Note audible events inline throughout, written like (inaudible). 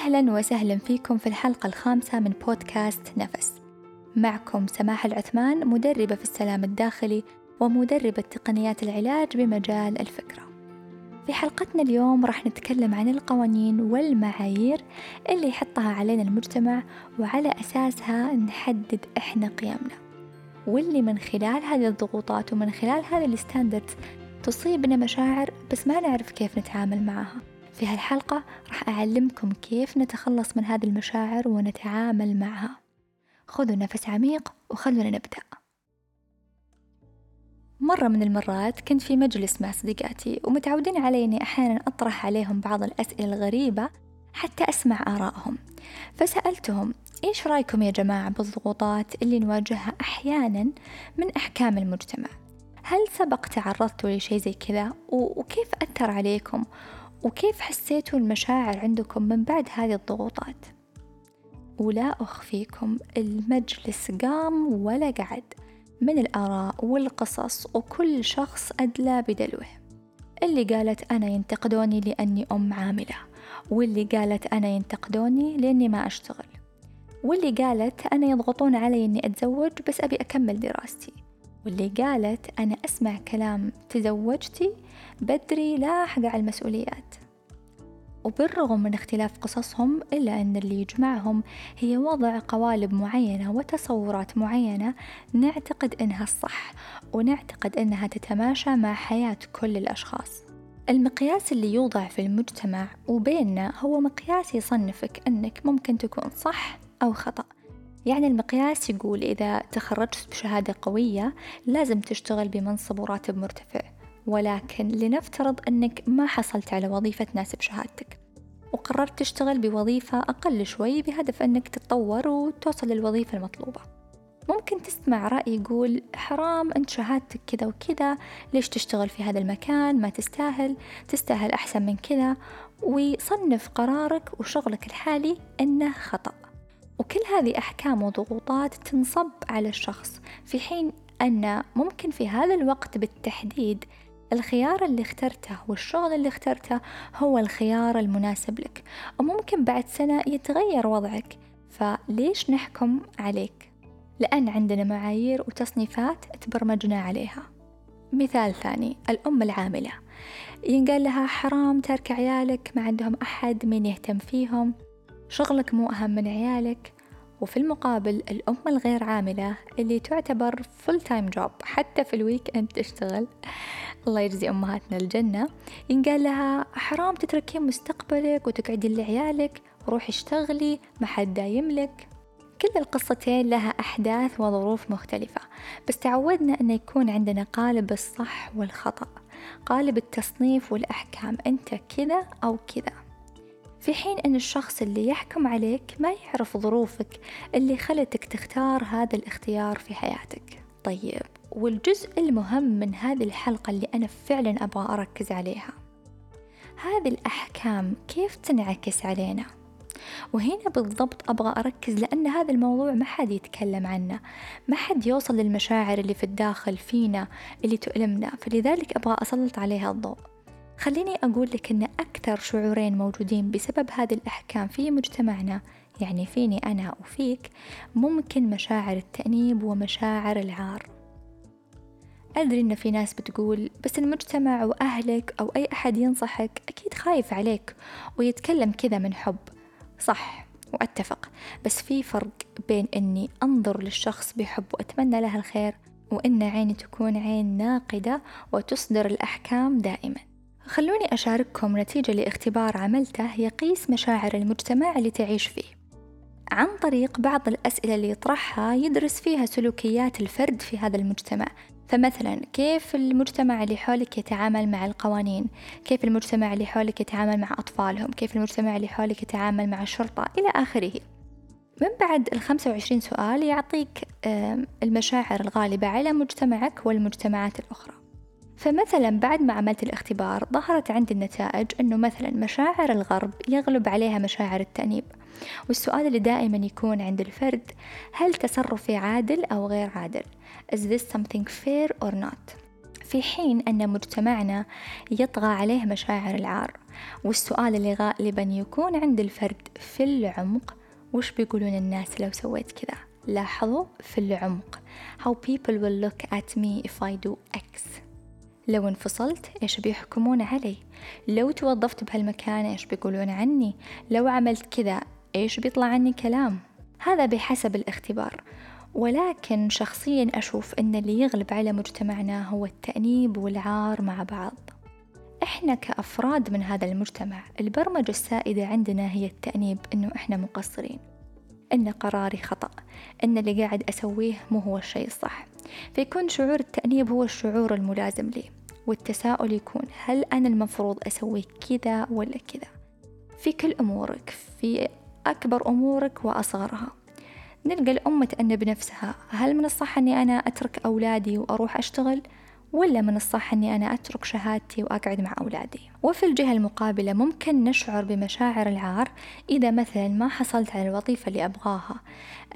أهلا وسهلا فيكم في الحلقة الخامسة من بودكاست نفس. معكم سماح العثمان مدربة في السلام الداخلي ومدربة تقنيات العلاج بمجال الفكرة. في حلقتنا اليوم راح نتكلم عن القوانين والمعايير اللي يحطها علينا المجتمع وعلى أساسها نحدد إحنا قيمنا. واللي من خلال هذه الضغوطات ومن خلال هذه الستاندردز تصيبنا مشاعر بس ما نعرف كيف نتعامل معها. في هالحلقة راح أعلمكم كيف نتخلص من هذه المشاعر ونتعامل معها. خذوا نفس عميق وخلونا نبدأ. مرة من المرات كنت في مجلس مع صديقاتي ومتعودين علي أني أحيانا أطرح عليهم بعض الأسئلة الغريبة حتى أسمع آرائهم. فسألتهم إيش رأيكم يا جماعة بالضغوطات اللي نواجهها أحيانا من أحكام المجتمع؟ هل سبق تعرضتوا لشيء زي كذا؟ وكيف أثر عليكم؟ وكيف حسيتوا المشاعر عندكم من بعد هذه الضغوطات؟ ولا أخفيكم المجلس قام ولا قعد. من الآراء والقصص وكل شخص أدلى بدلوه. اللي قالت أنا ينتقدوني لأني أم عاملة. واللي قالت أنا ينتقدوني لأني ما أشتغل. واللي قالت أنا يضغطون علي أني أتزوج بس أبي أكمل دراستي. واللي قالت أنا أسمع كلام تزوجتي بدري لا أحق على المسؤوليات. وبالرغم من اختلاف قصصهم إلا أن اللي يجمعهم هي وضع قوالب معينة وتصورات معينة نعتقد أنها الصح ونعتقد أنها تتماشى مع حياة كل الأشخاص. المقياس اللي يوضع في المجتمع وبيننا هو مقياس يصنفك أنك ممكن تكون صح أو خطأ. يعني المقياس يقول إذا تخرجت بشهادة قوية لازم تشتغل بمنصب وراتب مرتفع ولكن لنفترض أنك ما حصلت على وظيفة تناسب شهادتك. وقررت تشتغل بوظيفة أقل شوي بهدف أنك تتطور وتوصل للوظيفة المطلوبة. ممكن تسمع رأي يقول حرام أنت شهادتك كذا وكذا ليش تشتغل في هذا المكان؟ ما تستاهل تستاهل أحسن من كذا. ويصنف قرارك وشغلك الحالي أنه خطأ. وكل هذه أحكام وضغوطات تنصب على الشخص في حين أن ممكن في هذا الوقت بالتحديد الخيار اللي اخترته والشغل اللي اخترته هو الخيار المناسب لك وممكن بعد سنة يتغير وضعك. فليش نحكم عليك؟ لأن عندنا معايير وتصنيفات تبرمجنا عليها. مثال ثاني الأم العاملة. ينقال لها حرام ترك عيالك ما عندهم أحد مين يهتم فيهم. شغلك مو أهم من عيالك. وفي المقابل الأم الغير عاملة اللي تعتبر full time job حتى في ال weekend تشتغل. (laughs) الله يجزي أمهاتنا الجنة. ينقال لها حرام تتركين مستقبلك وتقعدين لعيالك روحي اشتغلي ما حد دايم لك. كل القصتين لها أحداث وظروف مختلفة. بس تعودنا أن يكون عندنا قالب الصح والخطأ قالب التصنيف والأحكام أنت كذا أو كذا. في حين أن الشخص اللي يحكم عليك ما يعرف ظروفك اللي خلتك تختار هذا الاختيار في حياتك. طيب والجزء المهم من هذه الحلقة اللي أنا فعلا أبغى أركز عليها هذه الأحكام كيف تنعكس علينا؟ وهنا بالضبط أبغى أركز لأن هذا الموضوع ما حد يتكلم عنه ما حد يوصل للمشاعر اللي في الداخل فينا اللي تؤلمنا. فلذلك أبغى أسلط عليها الضوء. خليني أقول لك أن أكثر شعورين موجودين بسبب هذه الأحكام في مجتمعنا يعني فيني أنا وفيك ممكن مشاعر التأنيب ومشاعر العار. أدري إن في ناس بتقول بس المجتمع وأهلك أو أي أحد ينصحك أكيد خايف عليك ويتكلم كذا من حب. صح وأتفق بس في فرق بين إني أنظر للشخص بحب وأتمنى له الخير وإن عيني تكون عين ناقدة وتصدر الأحكام دائما. خلوني أشارككم نتيجة لاختبار عملته يقيس مشاعر المجتمع اللي تعيش فيه. عن طريق بعض الأسئلة اللي يطرحها يدرس فيها سلوكيات الفرد في هذا المجتمع. فمثلا كيف المجتمع اللي حولك يتعامل مع القوانين؟ كيف المجتمع اللي حولك يتعامل مع أطفالهم؟ كيف المجتمع اللي حولك يتعامل مع الشرطة؟ إلى آخره. من بعد الخمسة وعشرين سؤال يعطيك المشاعر الغالبة على مجتمعك والمجتمعات الأخرى. فمثلا بعد ما عملت الاختبار ظهرت عندي النتائج أنه مثلا مشاعر الغرب يغلب عليها مشاعر التأنيب. والسؤال اللي دائما يكون عند الفرد هل تصرفي عادل أو غير عادل؟ Is this something fair or not? في حين أن مجتمعنا يطغى عليه مشاعر العار والسؤال اللي غالبا يكون عند الفرد في العمق وش بيقولون الناس لو سويت كذا؟ لاحظوا في العمق. How people will look at me if I do X. لو انفصلت إيش بيحكمون علي؟ لو توظفت بهالمكان إيش بيقولون عني؟ لو عملت كذا إيش بيطلع عني كلام؟ هذا بحسب الاختبار. ولكن شخصيا أشوف أن اللي يغلب على مجتمعنا هو التأنيب والعار مع بعض. إحنا كأفراد من هذا المجتمع البرمجة السائدة عندنا هي التأنيب إنه إحنا مقصرين. إن قراري خطأ إن اللي قاعد أسويه مو هو الشيء الصح. فيكون شعور التأنيب هو الشعور الملازم لي والتساؤل يكون هل أنا المفروض أسوي كذا ولا كذا؟ في كل أمورك في أكبر أمورك وأصغرها. نلقى الأم تأنب نفسها هل من الصح أني أنا أترك أولادي وأروح أشتغل؟ ولا من الصح أني أنا أترك شهادتي وأقعد مع أولادي؟ وفي الجهة المقابلة ممكن نشعر بمشاعر العار إذا مثلا ما حصلت على الوظيفة اللي أبغاها.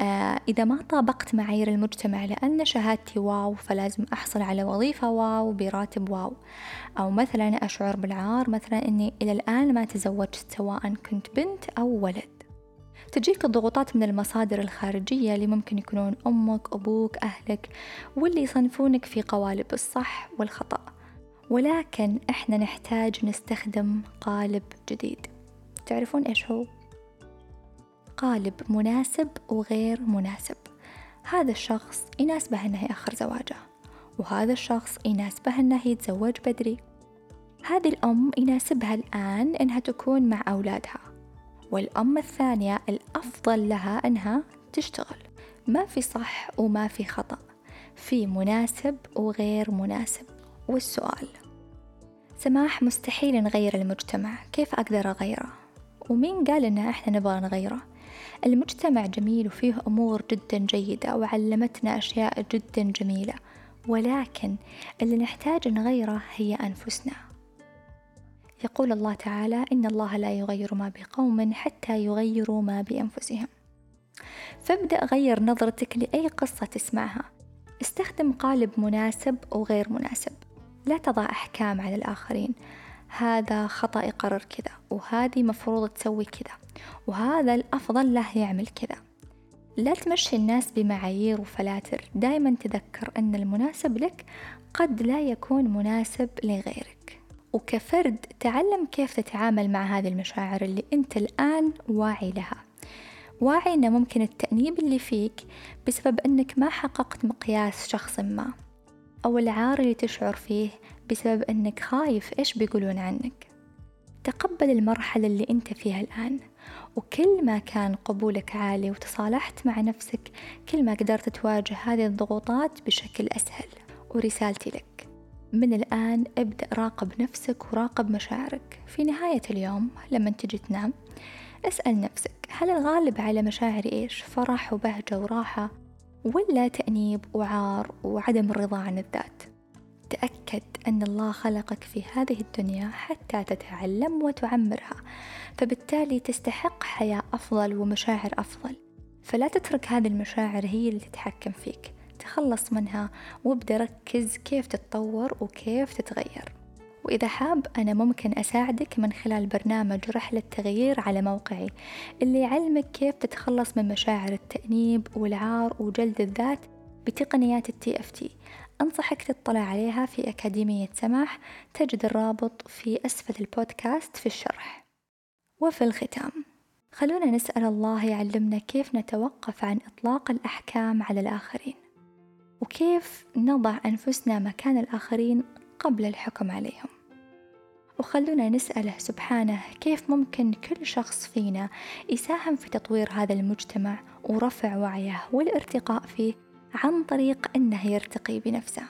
آه إذا ما طابقت معايير المجتمع لأن شهادتي واو فلازم أحصل على وظيفة واو براتب واو. أو مثلا أشعر بالعار مثلا أني إلى الآن ما تزوجت سواء كنت بنت أو ولد. تجيك الضغوطات من المصادر الخارجية اللي ممكن يكونون أمك أبوك أهلك واللي يصنفونك في قوالب الصح والخطأ. ولكن إحنا نحتاج نستخدم قالب جديد. تعرفون إيش هو؟ قالب مناسب وغير مناسب. هذا الشخص يناسبه أنه يأخر زواجه وهذا الشخص يناسبه أنه يتزوج بدري. هذه الأم يناسبها الآن أنها تكون مع أولادها. والأم الثانية الأفضل لها أنها تشتغل. ما في صح وما في خطأ في مناسب وغير مناسب. والسؤال سماح مستحيل نغير المجتمع كيف أقدر أغيره؟ ومين قال إن إحنا نبغى نغيره؟ المجتمع جميل وفيه أمور جدا جيدة وعلمتنا أشياء جدا جميلة ولكن اللي نحتاج نغيره هي أنفسنا. يقول الله تعالى إن الله لا يغير ما بقوم حتى يغيروا ما بأنفسهم. فابدأ غير نظرتك لأي قصة تسمعها. استخدم قالب مناسب وغير مناسب. لا تضع أحكام على الآخرين. هذا خطأ يقرر كذا وهذه مفروض تسوي كذا وهذا الأفضل له يعمل كذا. لا تمشي الناس بمعايير وفلاتر. دائما تذكر أن المناسب لك قد لا يكون مناسب لغيرك. وكفرد تعلم كيف تتعامل مع هذه المشاعر اللي أنت الآن واعي لها. واعي أنه ممكن التأنيب اللي فيك بسبب أنك ما حققت مقياس شخص ما أو العار اللي تشعر فيه بسبب أنك خايف إيش بيقولون عنك. تقبل المرحلة اللي أنت فيها الآن وكل ما كان قبولك عالي وتصالحت مع نفسك كل ما قدرت تواجه هذه الضغوطات بشكل أسهل ورسالتي لك. من الآن ابدأ راقب نفسك وراقب مشاعرك. في نهاية اليوم لما تجي تنام اسأل نفسك هل الغالب على مشاعري إيش؟ فرح وبهجة وراحة ولا تأنيب وعار وعدم الرضا عن الذات؟ تأكد أن الله خلقك في هذه الدنيا حتى تتعلم وتعمرها. فبالتالي تستحق حياة أفضل ومشاعر أفضل. فلا تترك هذه المشاعر هي اللي تتحكم فيك. تخلص منها وابدأ ركز كيف تتطور وكيف تتغير. وإذا حاب أنا ممكن أساعدك من خلال برنامج رحلة تغيير على موقعي اللي يعلمك كيف تتخلص من مشاعر التأنيب والعار وجلد الذات بتقنيات التي إف تي. أنصحك تطلع عليها في أكاديمية سماح تجد الرابط في أسفل البودكاست في الشرح. وفي الختام خلونا نسأل الله يعلمنا كيف نتوقف عن إطلاق الأحكام على الآخرين. وكيف نضع أنفسنا مكان الآخرين قبل الحكم عليهم. وخلونا نسأله سبحانه كيف ممكن كل شخص فينا يساهم في تطوير هذا المجتمع ورفع وعيه والارتقاء فيه عن طريق أنه يرتقي بنفسه.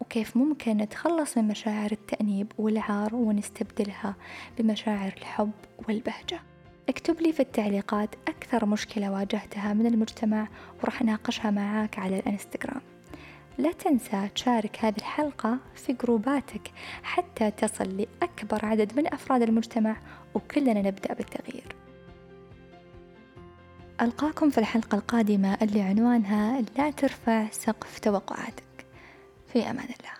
وكيف ممكن نتخلص من مشاعر التأنيب والعار ونستبدلها بمشاعر الحب والبهجة. اكتب لي في التعليقات أكثر مشكلة واجهتها من المجتمع وراح أناقشها معاك على الإنستغرام. لا تنسى تشارك هذه الحلقة في جروباتك حتى تصل لأكبر عدد من أفراد المجتمع وكلنا نبدأ بالتغيير. ألقاكم في الحلقة القادمة اللي عنوانها لا ترفع سقف توقعاتك. في أمان الله.